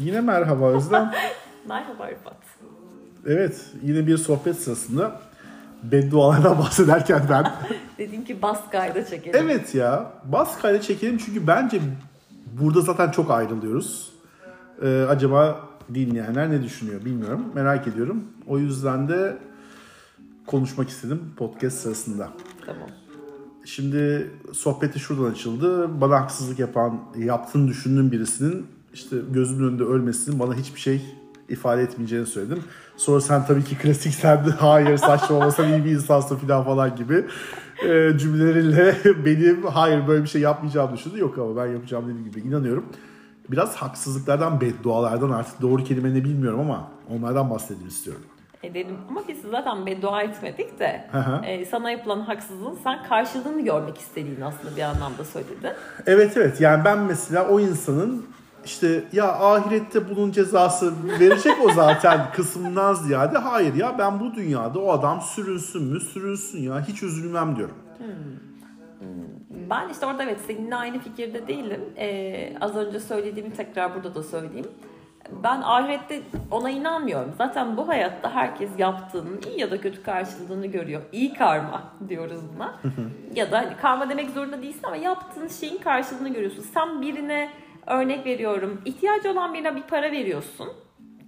Yine merhaba Özlem. merhaba Rıfat. Evet yine bir sohbet sırasında beddualardan bahsederken ben... Dedim ki bas kayda çekelim. Evet ya bas kayda çekelim çünkü bence burada zaten çok ayrılıyoruz. Ee, acaba dinleyenler ne düşünüyor bilmiyorum. Merak ediyorum. O yüzden de konuşmak istedim podcast sırasında. Tamam. Şimdi sohbeti şuradan açıldı. Bana haksızlık yapan, yaptığını düşündüğüm birisinin işte gözümün önünde ölmesinin bana hiçbir şey ifade etmeyeceğini söyledim. Sonra sen tabii ki klasik sen de hayır saçmalamasan iyi bir insansın falan falan gibi e, cümleleriyle benim hayır böyle bir şey yapmayacağımı düşündü. Yok ama ben yapacağım dediğim gibi inanıyorum. Biraz haksızlıklardan, beddualardan artık doğru kelime ne bilmiyorum ama onlardan bahsedelim istiyorum. Edelim ama biz zaten beddua etmedik de e, sana yapılan haksızlığın sen karşılığını görmek istediğini aslında bir anlamda söyledin. Evet evet yani ben mesela o insanın işte ya ahirette bunun cezası verecek o zaten kısmından ziyade hayır ya ben bu dünyada o adam sürünsün mü sürünsün ya hiç üzülmem diyorum. Ben işte orada evet seninle aynı fikirde değilim. Ee, az önce söylediğimi tekrar burada da söyleyeyim. Ben ahirette ona inanmıyorum. Zaten bu hayatta herkes yaptığının iyi ya da kötü karşılığını görüyor. İyi karma diyoruz buna. ya da hani karma demek zorunda değilsin ama yaptığın şeyin karşılığını görüyorsun. Sen birine örnek veriyorum. ihtiyacı olan birine bir para veriyorsun.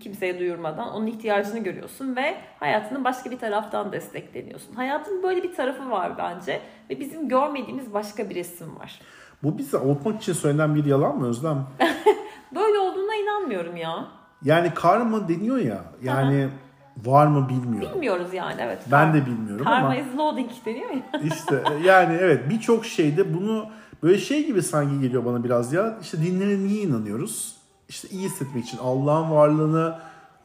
Kimseye duyurmadan onun ihtiyacını görüyorsun ve hayatını başka bir taraftan destekleniyorsun. Hayatın böyle bir tarafı var bence ve bizim görmediğimiz başka bir resim var. Bu bize avutmak için söylenen bir yalan mı Özlem? Böyle olduğuna inanmıyorum ya. Yani karma deniyor ya yani var mı bilmiyorum. Bilmiyoruz yani evet. Ben de bilmiyorum Karma ama is loading deniyor ya. işte yani evet birçok şeyde bunu böyle şey gibi sanki geliyor bana biraz ya işte dinlere niye inanıyoruz? İşte iyi hissetmek için Allah'ın varlığını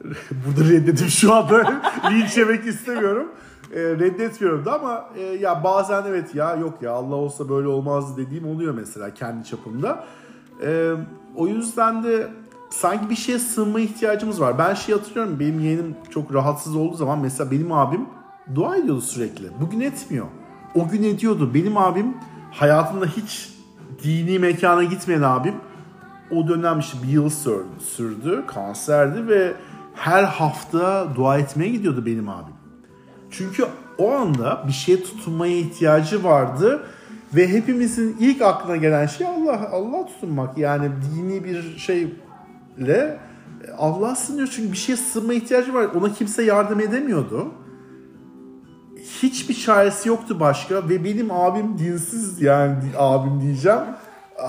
burada reddedim şu anda linç yemek istemiyorum. E, reddetmiyorum da ama e, ya bazen evet ya yok ya Allah olsa böyle olmazdı dediğim oluyor mesela kendi çapımda. E, o yüzden de sanki bir şeye sığınma ihtiyacımız var. Ben şey hatırlıyorum benim yeğenim çok rahatsız olduğu zaman mesela benim abim dua ediyordu sürekli. Bugün etmiyor. O gün ediyordu. Benim abim hayatında hiç dini mekana gitmeyen abim o dönem işte bir yıl sürdü, kanserdi ve her hafta dua etmeye gidiyordu benim abim. Çünkü o anda bir şeye tutunmaya ihtiyacı vardı ve hepimizin ilk aklına gelen şey Allah Allah tutunmak. Yani dini bir şeyle Allah sınıyor çünkü bir şeye sığınma ihtiyacı var. Ona kimse yardım edemiyordu. Çaresi yoktu başka ve benim abim dinsiz yani abim diyeceğim.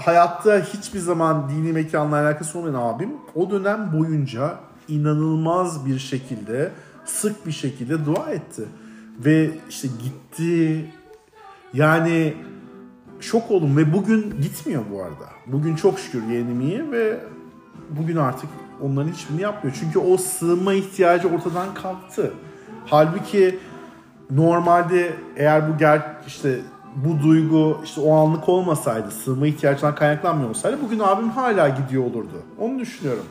Hayatta hiçbir zaman dini mekanla alakası olmayan abim o dönem boyunca inanılmaz bir şekilde sık bir şekilde dua etti. Ve işte gitti yani şok oldum ve bugün gitmiyor bu arada. Bugün çok şükür yeğenim iyi ve bugün artık onların hiçbirini yapmıyor. Çünkü o sığınma ihtiyacı ortadan kalktı. Halbuki normalde eğer bu ger işte bu duygu işte o anlık olmasaydı, sığınma ihtiyacından kaynaklanmıyor olsaydı bugün abim hala gidiyor olurdu. Onu düşünüyorum.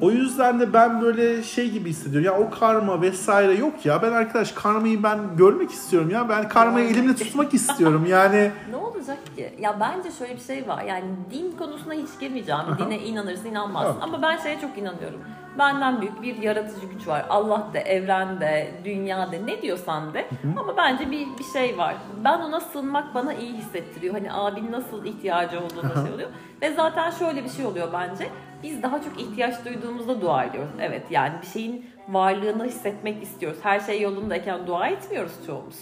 O yüzden de ben böyle şey gibi hissediyorum. Ya o karma vesaire yok ya. Ben arkadaş karmayı ben görmek istiyorum ya. Ben karmayı elimde tutmak istiyorum. Yani Ne olacak ki? Ya bence şöyle bir şey var. Yani din konusuna hiç girmeyeceğim. Dine inanırsın inanmazsın. Ama ben şeye çok inanıyorum. Benden büyük bir yaratıcı güç var. Allah de, evren de, dünya de, ne diyorsan de. Ama bence bir, bir şey var. Ben ona sığınmak bana iyi hissettiriyor. Hani abinin nasıl ihtiyacı olduğunda şey oluyor. Ve zaten şöyle bir şey oluyor bence. Biz daha çok ihtiyaç duyduğumuzda dua ediyoruz. Evet yani bir şeyin varlığını hissetmek istiyoruz. Her şey yolundayken dua etmiyoruz çoğumuz.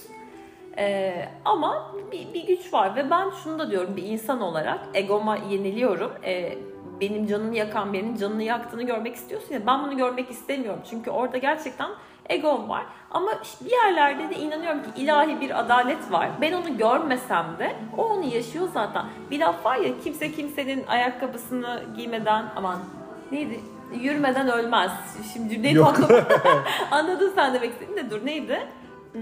Ee, ama bir, bir güç var ve ben şunu da diyorum bir insan olarak egoma yeniliyorum. Ee, benim canımı yakan birinin canını yaktığını görmek istiyorsun ya ben bunu görmek istemiyorum. Çünkü orada gerçekten egom var. Ama bir yerlerde de inanıyorum ki ilahi bir adalet var. Ben onu görmesem de o onu yaşıyor zaten. Bir laf var ya kimse kimsenin ayakkabısını giymeden aman neydi yürümeden ölmez. Şimdi cümleyi tam anladın sen demek istediğin de dur neydi? Hmm,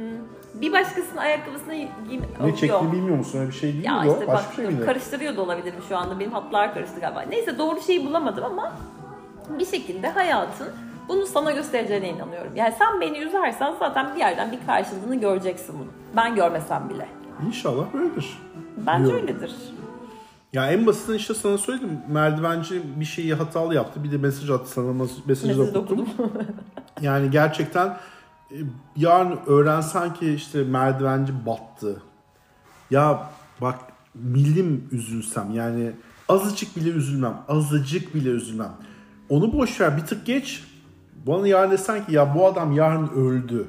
bir başkasının ayakkabısını giyme... ne çektiğini bilmiyor musun? Öyle bir şey değil Ya mi işte Başka bak şey miydi? karıştırıyor da olabilirim şu anda. Benim hatlar karıştı galiba. Neyse doğru şeyi bulamadım ama bir şekilde hayatın bunu sana göstereceğine inanıyorum. Yani sen beni üzersen zaten bir yerden bir karşılığını göreceksin bunu. Ben görmesem bile. İnşallah böyledir. Bence Diyorum. öyledir. Ya en basitinden işte sana söyledim. Merdivenci bir şeyi hatalı yaptı. Bir de mesaj attı sana. Okudum. okudum. Yani gerçekten e, yarın öğrensen ki işte merdivenci battı. Ya bak milim üzülsem yani azıcık bile üzülmem. Azıcık bile üzülmem. Onu boş ver bir tık geç. Bana yarın desen ki ya bu adam yarın öldü.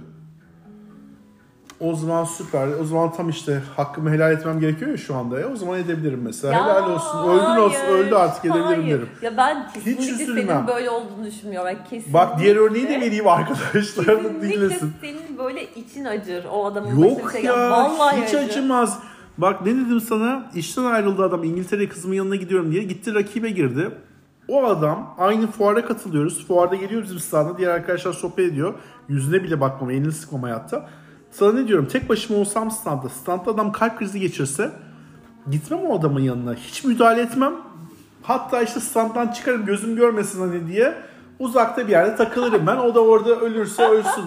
O zaman süper. O zaman tam işte hakkımı helal etmem gerekiyor ya şu anda ya. O zaman edebilirim mesela. Ya, helal olsun. Öldün olsun. hayır, Öldü artık edebilirim hayır. derim. Ya ben kesinlikle üzülmem. senin böyle olduğunu düşünmüyorum. Ben kesinlikle, Bak diğer örneği de vereyim arkadaşlar da Kesinlikle dinlesin. senin böyle için acır o adamın başına bir Yok şey ya Vallahi hiç acır. acımaz. Bak ne dedim sana işten ayrıldı adam İngiltere'ye kızımın yanına gidiyorum diye gitti rakibe girdi. O adam aynı fuara katılıyoruz. Fuarda geliyor bizim standa diğer arkadaşlar sohbet ediyor. Yüzüne bile bakmam elini sıkmam hayatta. Sana ne diyorum tek başıma olsam standta standta adam kalp krizi geçirse gitmem o adamın yanına. Hiç müdahale etmem. Hatta işte standdan çıkarım gözüm görmesin hani diye. Uzakta bir yerde takılırım ben. O da orada ölürse ölsün.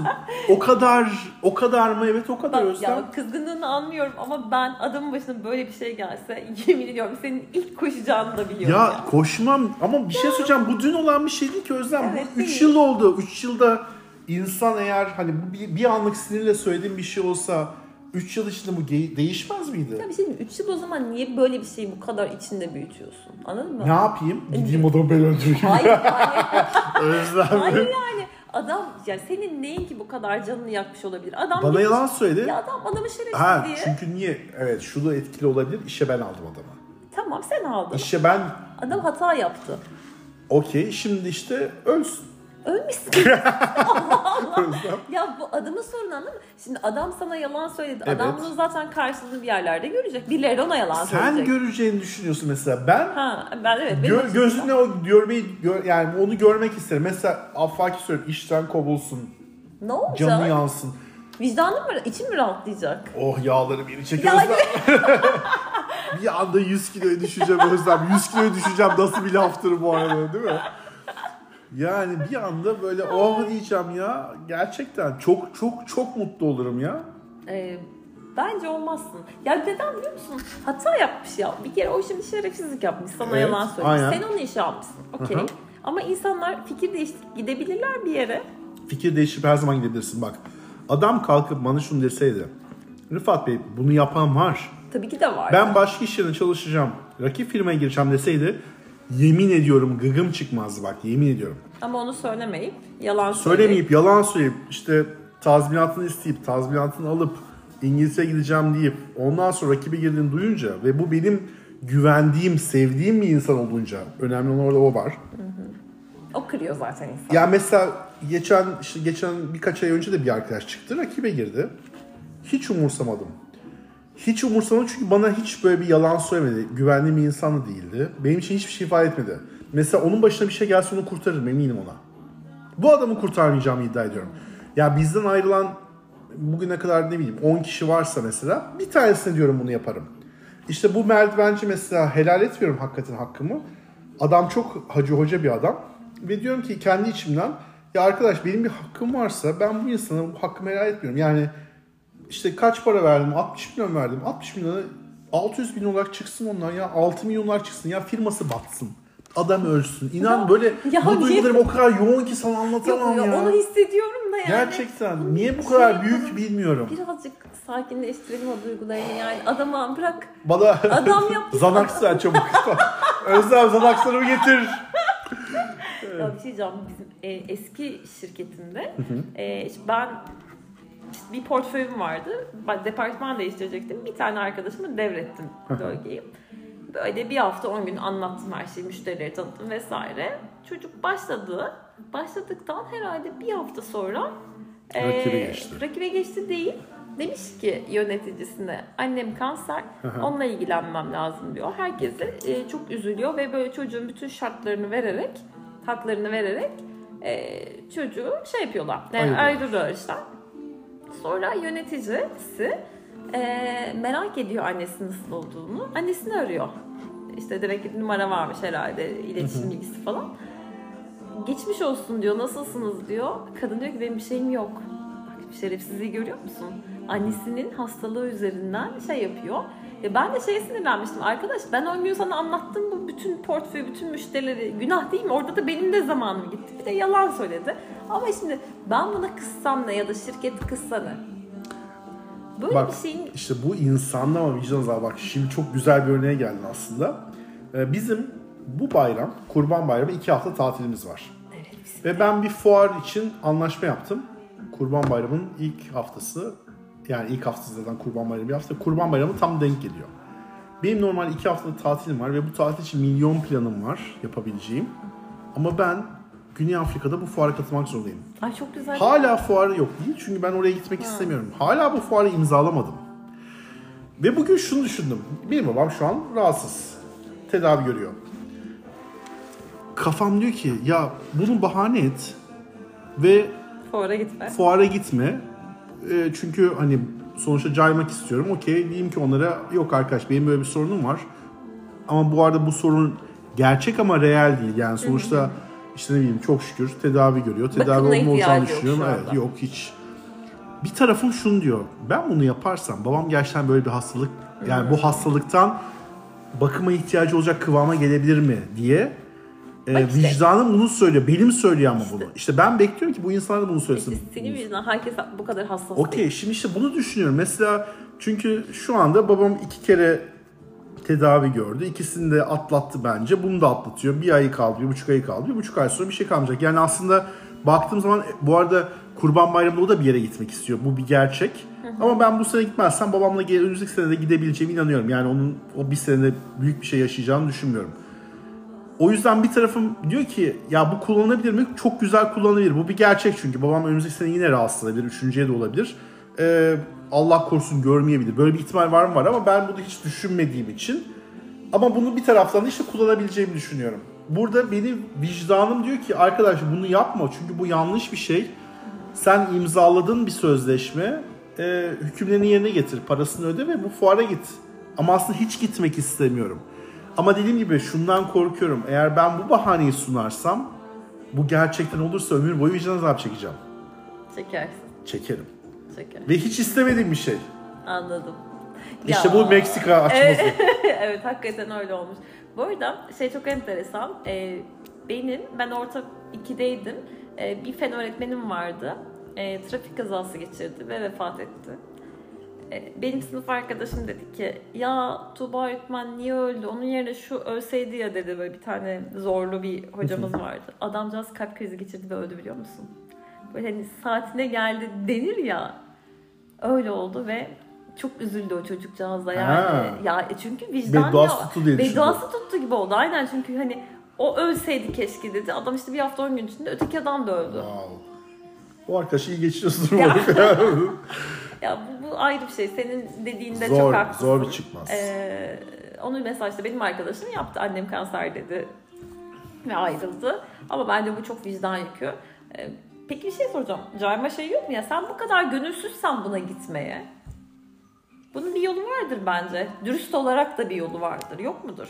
O kadar, o kadar mı? Evet o kadar Bak Özlem. ya kızgınlığını anlıyorum ama ben adamın başına böyle bir şey gelse yemin ediyorum senin ilk koşacağını da biliyorum Ya, ya. koşmam ama bir şey söyleyeceğim. Bu dün olan bir şey değil ki Özlem. Evet, bu 3 değil. yıl oldu. 3 yılda insan eğer hani bir, bir anlık sinirle söylediğim bir şey olsa 3 yıl içinde bu değişmez miydi? Şey diyeyim 3 yıl o zaman niye böyle bir şeyi bu kadar içinde büyütüyorsun? Anladın mı? Ne yapayım? Gideyim adamı ben öldüreyim. Hayır yani, Özlem. hayır yani adam ya senin neyin ki bu kadar canını yakmış olabilir? Adam Bana gitmiş- yalan söyledi. Ya adam adamı şerefsiz Ha diye. çünkü niye? Evet şu da etkili olabilir. İşe ben aldım adamı. Tamam sen aldın. İşe ben Adam hata yaptı. okey şimdi işte ölsün. Ölmüşsün. ya bu adamın sorunu anladın mı? Şimdi adam sana yalan söyledi. Adam Evet. bunu zaten karşılığını bir yerlerde görecek. Birileri ona yalan Sen söyleyecek. göreceğini düşünüyorsun mesela. Ben Ha ben evet. Gö- gözünle o görmeyi gör- yani onu görmek isterim. Mesela affaki söylüyorum işten kovulsun, Ne olacak? canı yansın. Vicdanın mı? için mi rahatlayacak? Oh yağları biri çek Ya- bir anda 100 kiloya düşeceğim Özlem. 100 kiloya düşeceğim nasıl bir laftır bu arada değil mi? Yani bir anda böyle oh diyeceğim ya. Gerçekten çok çok çok mutlu olurum ya. Ee, bence olmazsın. Ya neden biliyor musun? Hata yapmış ya. Bir kere o şimdi şerefsizlik yapmış. Sana Evet, yalan söylemiş. aynen. Sen onu işe almışsın. Okey. Ama insanlar fikir değiştirip gidebilirler bir yere. Fikir değiştirip her zaman gidebilirsin bak. Adam kalkıp bana şunu deseydi. Rıfat Bey bunu yapan var. Tabii ki de var. Ben başka iş yerine çalışacağım. Rakip firmaya gireceğim deseydi yemin ediyorum gıgım çıkmazdı bak yemin ediyorum. Ama onu söylemeyip yalan söyleyip. Söylemeyip yalan söyleyip işte tazminatını isteyip tazminatını alıp İngiliz'e gideceğim deyip ondan sonra rakibe girdiğini duyunca ve bu benim güvendiğim, sevdiğim bir insan olunca önemli olan orada o var. O kırıyor zaten insan. Ya mesela geçen işte geçen birkaç ay önce de bir arkadaş çıktı rakibe girdi. Hiç umursamadım. Hiç umursamadım çünkü bana hiç böyle bir yalan söylemedi. Güvendiğim bir değildi. Benim için hiçbir şey ifade etmedi. Mesela onun başına bir şey gelse onu kurtarırım eminim ona. Bu adamı kurtarmayacağımı iddia ediyorum. Ya bizden ayrılan bugüne kadar ne bileyim 10 kişi varsa mesela bir tanesine diyorum bunu yaparım. İşte bu merdivenci mesela helal etmiyorum hakikaten hakkımı. Adam çok hacı hoca bir adam. Ve diyorum ki kendi içimden ya arkadaş benim bir hakkım varsa ben bu insana bu hakkımı helal etmiyorum. Yani işte kaç para verdim? 60 milyon verdim. 60 milyona 600 bin olarak çıksın ondan ya. 6 milyon olarak çıksın ya firması batsın. Adam ölsün. İnan Ya- böyle ya bu duygularım o kadar yoğun ki sana anlatamam ya, ya. Onu hissediyorum da yani. Gerçekten. Niye bu şey kadar yapalım. büyük bilmiyorum. Birazcık sakinleştirelim o duygularını yani. Adama bırak. Bana Adam yaptı. Zanax ver çabuk. Özlem Zanax'larımı getir. Ya bir şey diyeceğim. Bizim e, eski şirketimde e, ben bir portföyüm vardı. Ben departman değiştirecektim. Bir tane arkadaşıma devrettim bölgeyi. Böyle bir hafta 10 gün anlattım her şeyi, müşterileri tanıttım vesaire. Çocuk başladı. Başladıktan herhalde bir hafta sonra e, Rakibe geçti. Rakibe geçti değil. Demiş ki yöneticisine annem kanser onunla ilgilenmem lazım diyor. Herkese e, çok üzülüyor ve böyle çocuğun bütün şartlarını vererek haklarını vererek e, çocuğu şey yapıyorlar. Yani ayrılıyor işten. Sonra yöneticisi e, merak ediyor annesinin nasıl olduğunu. Annesini arıyor. İşte demek ki numara varmış herhalde iletişim bilgisi falan. Geçmiş olsun diyor nasılsınız diyor. Kadın diyor ki benim bir şeyim yok. Bak şerefsizliği görüyor musun? annesinin hastalığı üzerinden şey yapıyor. Ya ben de şeye sinirlenmiştim. Arkadaş ben o gün sana anlattım bu bütün portföy, bütün müşterileri. Günah değil mi? Orada da benim de zamanım gitti. Bir de yalan söyledi. Ama şimdi ben buna kızsam ne ya da şirket kızsa ne? Böyle Bak bir şeyin işte bu insanda ama vicdan azabı. Bak şimdi çok güzel bir örneğe geldin aslında. Ee, bizim bu bayram, Kurban Bayramı iki hafta tatilimiz var. Evet, Ve ben bir fuar için anlaşma yaptım. Kurban Bayramı'nın ilk haftası, yani ilk haftası zaten Kurban Bayramı bir hafta. Kurban Bayramı tam denk geliyor. Benim normal iki haftada tatilim var ve bu tatil için milyon planım var yapabileceğim. Ama ben Güney Afrika'da bu fuara katılmak zorundayım. Ay çok güzel. Hala fuarı yok değil çünkü ben oraya gitmek istemiyorum. Hala bu fuarı imzalamadım. Ve bugün şunu düşündüm. Benim babam şu an rahatsız. Tedavi görüyor. Kafam diyor ki ya bunu bahane et ve Fuara gitme. fuara gitme. E, çünkü hani sonuçta caymak istiyorum. Okey diyeyim ki onlara yok arkadaş benim böyle bir sorunum var. Ama bu arada bu sorun gerçek ama real değil. Yani sonuçta işte ne bileyim çok şükür tedavi görüyor. Tedavi Bakımına olma olacağını ihtiyacı yok düşünüyorum. şu Evet yok hiç. Bir tarafım şunu diyor. Ben bunu yaparsam babam gerçekten böyle bir hastalık yani bu hastalıktan bakıma ihtiyacı olacak kıvama gelebilir mi diye e, Bak işte. vicdanım bunu söylüyor. Benim söylüyor ama bunu. İşte ben bekliyorum ki bu insanlar da bunu söylesin. İşte senin yüzünden herkes bu kadar hassas Okey değil. şimdi işte bunu düşünüyorum. Mesela çünkü şu anda babam iki kere tedavi gördü. İkisini de atlattı bence. Bunu da atlatıyor. Bir ayı kaldı, bir buçuk ayı kaldı. Bir buçuk ay sonra bir şey kalmayacak. Yani aslında baktığım zaman bu arada Kurban Bayramı'nda o da bir yere gitmek istiyor. Bu bir gerçek. Ama ben bu sene gitmezsem babamla önümüzdeki sene de gidebileceğime inanıyorum. Yani onun o bir senede büyük bir şey yaşayacağını düşünmüyorum. O yüzden bir tarafım diyor ki ya bu kullanılabilir mi? Çok güzel kullanılabilir. Bu bir gerçek çünkü. Babam önümüzdeki sene yine rahatsız olabilir. Üçüncüye de olabilir. Ee, Allah korusun görmeyebilir. Böyle bir ihtimal var mı var ama ben bunu hiç düşünmediğim için. Ama bunu bir taraftan işte kullanabileceğimi düşünüyorum. Burada benim vicdanım diyor ki arkadaş bunu yapma çünkü bu yanlış bir şey. Sen imzaladın bir sözleşme. E, hükümlerini yerine getir. Parasını öde ve bu fuara git. Ama aslında hiç gitmek istemiyorum. Ama dediğim gibi şundan korkuyorum. Eğer ben bu bahaneyi sunarsam bu gerçekten olursa ömür boyu vicdan azabı çekeceğim. Çekersin. Çekerim. Çeker. Ve hiç istemediğim bir şey. Anladım. İşte Ya. bu Meksika açması. evet hakikaten öyle olmuş. Bu arada şey çok enteresan. Ee, benim, ben orta 2'deydim. Ee, bir fen öğretmenim vardı. Ee, trafik kazası geçirdi ve vefat etti. Ee, benim sınıf arkadaşım dedi ki ya Tuğba öğretmen niye öldü? Onun yerine şu ölseydi ya dedi böyle bir tane zorlu bir hocamız vardı. Adamcağız kalp krizi geçirdi ve öldü biliyor musun? Böyle hani saatine geldi denir ya. Öyle oldu ve çok üzüldü o çocukcağız da yani. Ha. Ya e çünkü vicdan Bedduası ya- tuttu diye. Bedduası tuttu gibi oldu aynen çünkü hani o ölseydi keşke dedi. Adam işte bir hafta on gün içinde öteki adam da öldü. Wow. Bu arkadaş iyi Ya. umarım. Ya bu, bu ayrı bir şey. Senin dediğinde zor, çok haklısın. zor bir çıkmaz. Ee, onu işte benim arkadaşım yaptı. Annem kanser dedi ve ayrıldı. Ama bence bu çok vicdan yükü. Ee, peki bir şey soracağım. Cayma şey yok mu ya? Sen bu kadar gönülsüzsen buna gitmeye. Bunun bir yolu vardır bence. Dürüst olarak da bir yolu vardır. Yok mudur?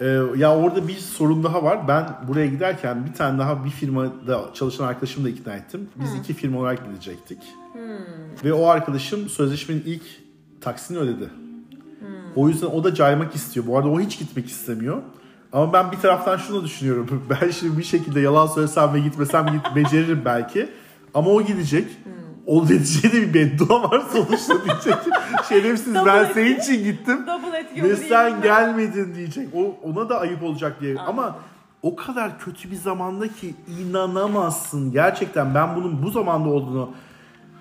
Ee, ya orada bir sorun daha var. Ben buraya giderken bir tane daha bir firmada çalışan arkadaşımı da ikna ettim. Biz iki firma olarak gidecektik. Ve o arkadaşım sözleşmenin ilk taksini ödedi. O yüzden o da caymak istiyor. Bu arada o hiç gitmek istemiyor. Ama ben bir taraftan şunu düşünüyorum. Ben şimdi bir şekilde yalan söylesem ve gitmesem git beceririm belki. Ama o gidecek. O diyeceği de bir beddua var sonuçta diyecek. Şerefsiz ben Double senin için gittim. Double Ve sen gelmedin diyecek. O, ona da ayıp olacak diye. Anladım. Ama o kadar kötü bir zamanda ki inanamazsın. Gerçekten ben bunun bu zamanda olduğunu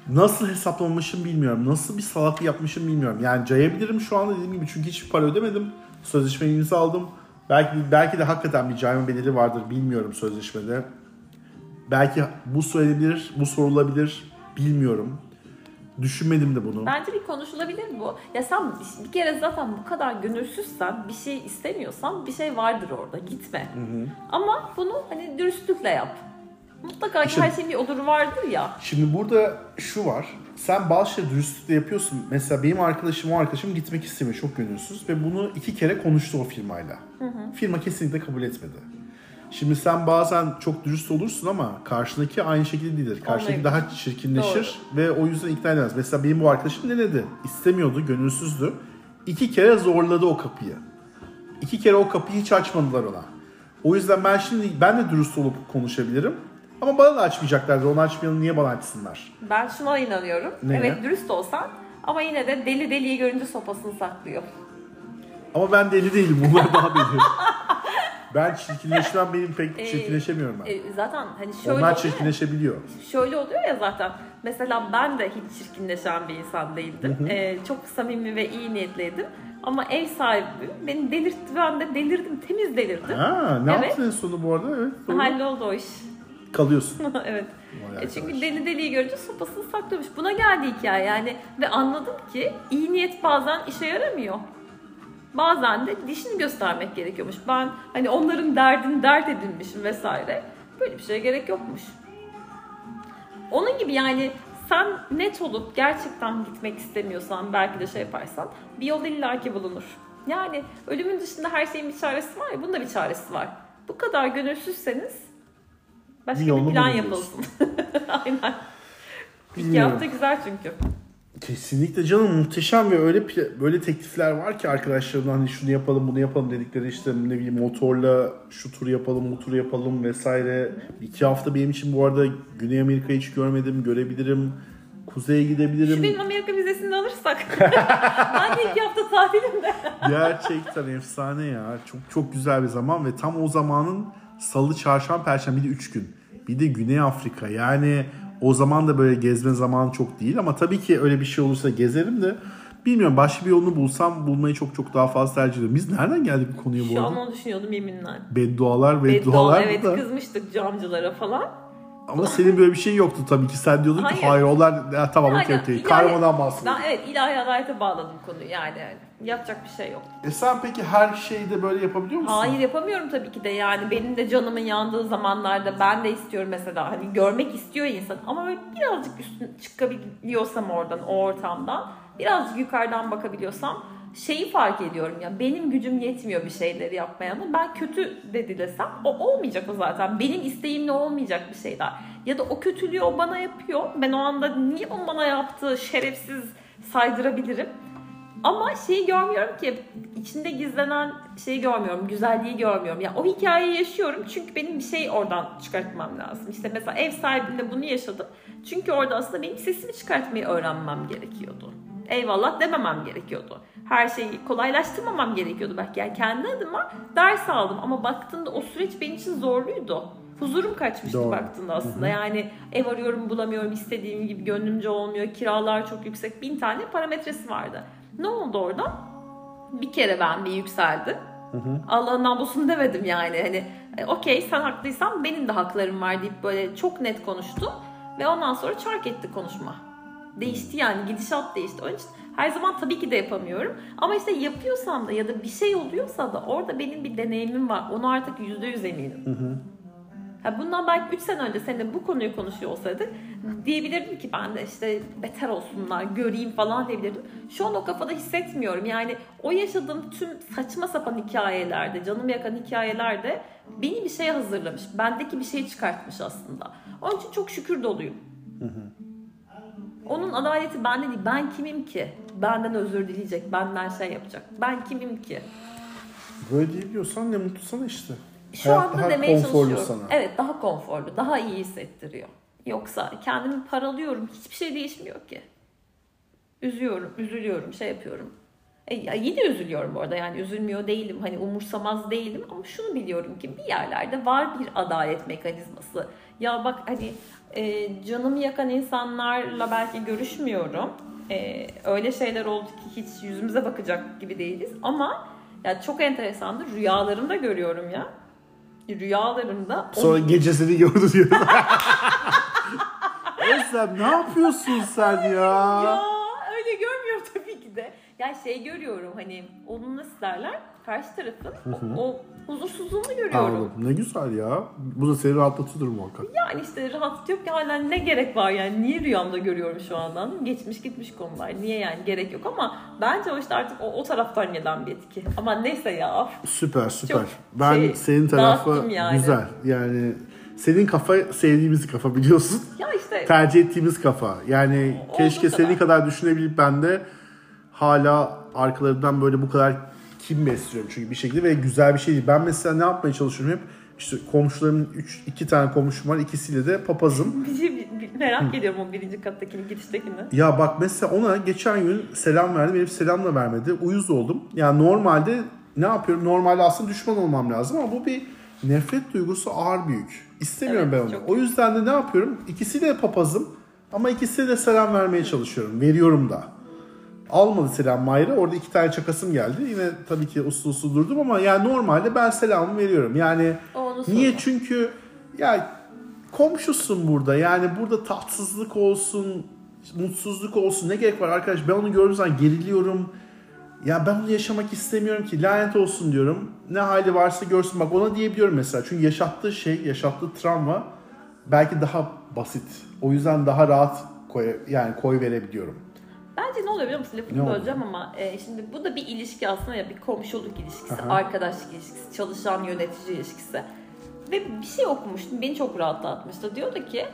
nasıl hesaplamamışım bilmiyorum. Nasıl bir salak yapmışım bilmiyorum. Yani cayabilirim şu anda dediğim gibi çünkü hiçbir para ödemedim. Sözleşmeyi imzaladım. Belki belki de hakikaten bir cayma bedeli vardır bilmiyorum sözleşmede. Belki bu söylenebilir, bu sorulabilir bilmiyorum. Düşünmedim de bunu. Bence bir konuşulabilir bu. Ya sen bir- kere zaten bu kadar gönülsüzsen, bir şey istemiyorsan bir şey vardır orada. Gitme. Ama bunu hani dürüstlükle yap. Mutlaka İşte- her şeyin bir oluru vardır ya. Şimdi burada şu var. Sen bazı şeyleri dürüstlükle yapıyorsun. Mesela benim arkadaşım o arkadaşım gitmek istemiyor. Çok gönülsüz. Ve bunu iki kere konuştu o firmayla. Firma kesinlikle kabul etmedi. Şimdi sen bazen çok dürüst olursun ama karşındaki aynı şekilde değildir. Karşındaki daha çirkinleşir ve o yüzden ikna edemez. Mesela benim bu arkadaşım denedi. İstemiyordu, gönülsüzdü. İki kere zorladı o kapıyı. İki kere o kapıyı hiç açmadılar ona. O yüzden ben şimdi ben de dürüst olup konuşabilirim. Ama bana da açmayacaklardı. Onu açmayanı niye bana açsınlar? Ben şuna inanıyorum. Neye? Evet dürüst olsan ama yine de deli deliyi görünce sopasını saklıyor. Ama ben deli değilim. Bunlar daha deli. ben çirkinleşmem benim pek Ee, çirkinleşemiyorum ben. E, zaten hani şöyle Onlar çirkinleşebiliyor. şöyle oluyor ya zaten. Mesela ben de hiç çirkinleşen bir insan değildim. Ee, çok samimi ve iyi niyetliydim. Ama ev sahibi beni delirtti. Ben de delirdim. Temiz delirdim. Ha, ne Evet. yaptın sonunda bu arada? Evet. Doğru. Halloldu o iş. Kalıyorsun. evet. E çünkü deli deliyi görünce sopasını saklamış. Buna geldi hikaye yani. Ve anladım ki iyi niyet bazen işe yaramıyor. Bazen de dişini göstermek gerekiyormuş. Ben hani onların derdini dert edinmişim vesaire. Böyle bir şeye gerek yokmuş. Onun gibi yani sen net olup gerçekten gitmek istemiyorsan belki de şey yaparsan bir yol illaki bulunur. Yani ölümün dışında her şeyin bir çaresi var ya bunun da bir çaresi var. Bu kadar gönülsüzseniz başka Bir bir, plan yapılsın. Aynen. Bilmiyorum. hafta güzel çünkü. Kesinlikle canım muhteşem ve öyle böyle teklifler var ki arkadaşlarımdan hani şunu yapalım bunu yapalım dedikleri işte ne bileyim motorla şu tur yapalım bu tur yapalım vesaire. İki hafta benim için bu arada Güney Amerika'yı hiç görmedim görebilirim. Kuzey'e gidebilirim. Şu benim Amerika vizesini alırsak. ben de iki hafta tatilimde. Gerçekten efsane ya. Çok çok güzel bir zaman ve tam o zamanın salı, çarşamba, perşembe bir de 3 gün. Bir de Güney Afrika. Yani o zaman da böyle gezme zamanı çok değil ama tabii ki öyle bir şey olursa gezerim de bilmiyorum başka bir yolunu bulsam bulmayı çok çok daha fazla tercih ediyorum. Biz nereden geldik bu konuya bu Şu an arada? onu düşünüyordum yeminle. Beddualar, Beddua, beddualar evet da. kızmıştık camcılara falan. Ama senin böyle bir şey yoktu tabii ki. Sen diyordun ki Hayır. hayır onlar ya, tamam okey Yani okey. ilahi- Karmadan bahsediyorum. Evet ilahi adalete bağladım konuyu yani. yani. Yapacak bir şey yok. E sen peki her şeyde böyle yapabiliyor musun? Hayır yapamıyorum tabii ki de yani benim de canımın yandığı zamanlarda ben de istiyorum mesela hani görmek istiyor insan ama böyle birazcık üstüne çıkabiliyorsam oradan o ortamdan birazcık yukarıdan bakabiliyorsam şeyi fark ediyorum ya benim gücüm yetmiyor bir şeyleri yapmaya ama ben kötü de dilesem o olmayacak o zaten benim isteğimle olmayacak bir şeyler ya da o kötülüğü o bana yapıyor ben o anda niye o bana yaptığı şerefsiz saydırabilirim ama şeyi görmüyorum ki içinde gizlenen şeyi görmüyorum, güzelliği görmüyorum. Ya o hikayeyi yaşıyorum çünkü benim bir şey oradan çıkartmam lazım. İşte mesela ev sahibinde bunu yaşadım. Çünkü orada aslında benim sesimi çıkartmayı öğrenmem gerekiyordu. Eyvallah dememem gerekiyordu. Her şeyi kolaylaştırmamam gerekiyordu belki. Yani kendi adıma ders aldım ama baktığımda o süreç benim için zorluydu. Huzurum kaçmıştı Doğru. baktığında aslında. Yani ev arıyorum bulamıyorum, istediğim gibi gönlümce olmuyor, kiralar çok yüksek. Bin tane parametresi vardı. Ne oldu orada? Bir kere ben bir yükseldi. Allah'ın namusunu demedim yani. Hani e, okey sen haklıysan benim de haklarım var deyip böyle çok net konuştu. Ve ondan sonra çark etti konuşma. Değişti yani gidişat değişti. Onun için her zaman tabii ki de yapamıyorum. Ama işte yapıyorsam da ya da bir şey oluyorsa da orada benim bir deneyimim var. Onu artık yüzde yüz eminim. Ha bundan belki 3 sene önce seninle bu konuyu konuşuyor olsaydık diyebilirdim ki ben de işte beter olsunlar, göreyim falan diyebilirdim. Şu an o kafada hissetmiyorum. Yani o yaşadığım tüm saçma sapan hikayelerde, canımı yakan hikayelerde beni bir şeye hazırlamış. Bendeki bir şey çıkartmış aslında. Onun için çok şükür doluyum. Onun adaleti bende değil. Ben kimim ki? Benden özür dileyecek, benden şey yapacak. Ben kimim ki? Böyle diyebiliyorsan ne mutlu sana işte. Şu Hayat anda daha demeye konforlu çalışıyorum. sana. Evet daha konforlu, daha iyi hissettiriyor. Yoksa kendimi paralıyorum, hiçbir şey değişmiyor ki. Üzüyorum, üzülüyorum, şey yapıyorum. E, ya yine üzülüyorum bu arada yani üzülmüyor değilim, hani umursamaz değilim ama şunu biliyorum ki bir yerlerde var bir adalet mekanizması. Ya bak hani e, canımı yakan insanlarla belki görüşmüyorum. E, öyle şeyler oldu ki hiç yüzümüze bakacak gibi değiliz ama ya çok enteresandır rüyalarımda görüyorum ya. Rüyalarımda Sonra gecesini gördü diyor. Özlem ne yapıyorsun sen ya? Ya öyle görmüyorum tabii ki de ya şey görüyorum hani onun nasıl derler karşı tarafın o, o huzursuzluğunu görüyorum. Anladım. Ne güzel ya. Bu da seni rahatlatıyordur muhakkak. Yani işte rahatsız yok ki hala ne gerek var yani niye rüyamda görüyorum şu andan geçmiş gitmiş konular niye yani gerek yok ama bence o işte artık o, o taraftan gelen bir etki ama neyse ya Süper süper. Çok ben şey, senin tarafı dağıttım yani. güzel. Yani senin kafa sevdiğimiz kafa biliyorsun. ya işte Tercih ettiğimiz kafa. Yani keşke kadar. senin kadar düşünebilip ben de hala arkalarından böyle bu kadar kim besliyorum çünkü bir şekilde ve güzel bir şey değil. Ben mesela ne yapmaya çalışıyorum hep işte komşularımın üç, iki tane komşum var ikisiyle de papazım. bir şey bir- bir- merak ediyorum o birinci kattakini giriştekini. Ya bak mesela ona geçen gün selam verdim. Herif selam da vermedi. Uyuz oldum. Yani normalde ne yapıyorum? Normalde aslında düşman olmam lazım ama bu bir nefret duygusu ağır büyük. İstemiyorum Evet, ben onu. çok. O yüzden de ne yapıyorum? İkisiyle de papazım ama ikisine de selam vermeye çalışıyorum. Veriyorum da. Almadı selam Mayra. Orada iki tane çakasım geldi. Yine tabii ki uslu uslu durdum ama yani normalde ben selamımı veriyorum. Yani onu Niye? Çünkü ya komşusun burada. Yani burada tatsızlık olsun, mutsuzluk olsun ne gerek var arkadaş? Ben onu gördüğüm zaman geriliyorum. Ya ben bunu yaşamak istemiyorum ki. Lanet olsun diyorum. Ne hali varsa görsün. Bak ona diyebiliyorum mesela. Çünkü yaşattığı şey, yaşattığı travma belki daha basit. O yüzden daha rahat koy, yani koy verebiliyorum. Bence ne oluyor biliyor musun? Lafını böleceğim ama e, şimdi bu da bir ilişki aslında ya bir komşuluk ilişkisi, Aha. arkadaşlık ilişkisi, çalışan yönetici ilişkisi. Ve bir şey okumuştum beni çok rahatlatmıştı. Diyordu ki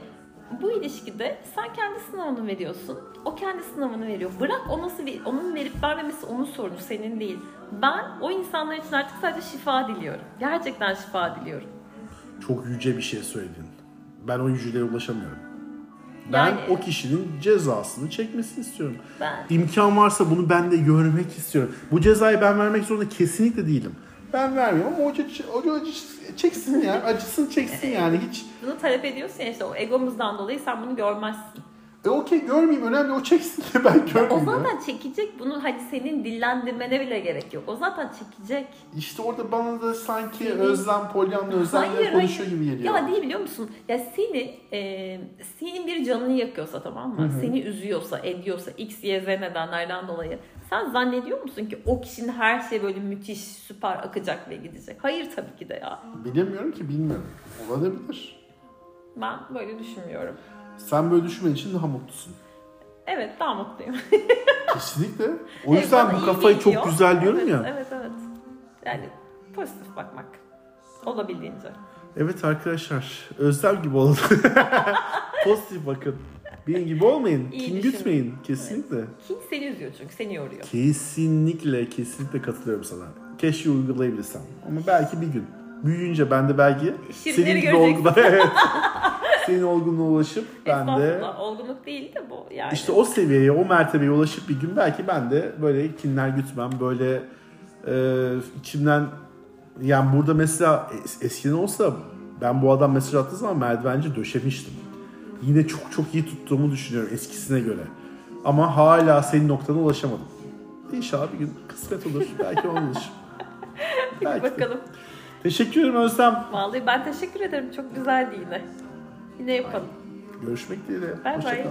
bu ilişkide sen kendi sınavını veriyorsun. O kendi sınavını veriyor. Bırak o nasıl onun verip vermemesi onun sorunu senin değil. Ben o insanlar için artık sadece şifa diliyorum. Gerçekten şifa diliyorum. Çok yüce bir şey söyledin. Ben o yüceliğe ulaşamıyorum. Ben Yani- o kişinin cezasını çekmesini istiyorum. Ben İmkan varsa bunu ben de görmek istiyorum. Bu cezayı ben vermek zorunda kesinlikle değilim. Ben vermiyorum ama hoca, hoca acı çeksin ya. Acısını çeksin yani hiç. bunu talep ediyorsun ya işte o egomuzdan dolayı sen bunu görmezsin. E okey görmeyeyim önemli o çeksin de ben O görmeyeyim ya. zaten çekecek. Bunu hadi senin dillendirmene bile gerek yok. O zaten çekecek. İşte orada bana da sanki Senin- Özlem Polyan'la Özlem'le konuşuyor gibi geliyor. Ya değil biliyor musun? Ya seni e, senin bir canını yakıyorsa tamam mı? Seni üzüyorsa, ediyorsa, x, y, z nedenlerden dolayı sen zannediyor musun ki o kişinin her şey böyle müthiş, süper akacak ve gidecek? Hayır tabii ki de ya. Bilemiyorum ki bilmiyorum. Olabilir. Ben böyle düşünmüyorum. Sen böyle düşünmen için daha mutlusun. Evet daha mutluyum. Kesinlikle. O Evet, yüzden bana bu kafayı çok güzel diyorum evet, ya. Evet evet. Yani pozitif bakmak. Olabildiğince. Evet arkadaşlar, Özlem gibi olun. Pozitif bakın. Benim gibi olmayın. İyi Kim gütmeyin. Kesinlikle. Kim seni üzüyor çünkü seni yoruyor. Kesinlikle, kesinlikle katılıyorum sana. Keşke uygulayabilsem. Ama belki bir gün. Büyüyünce ben de belki Şirinleri senin gibi evet. senin olgunluğuna ulaşıp ben de olgunluk değil de bu yani. işte o seviyeye, o mertebeye ulaşıp bir gün belki ben de böyle kinler gütmem, böyle e, içimden yani burada mesela es- eskiden olsa ben bu adam mesaj attığı zaman merdivenci döşemiştim. Yine çok çok iyi tuttuğumu düşünüyorum eskisine göre. Ama hala senin noktana ulaşamadım. İnşallah bir gün kısmet olur. Belki olur. Belki de. Bakalım. Teşekkür ederim Özlem. Vallahi ben teşekkür ederim. Çok güzeldi yine. Yine yapalım. Görüşmek dileğiyle. Bay bay.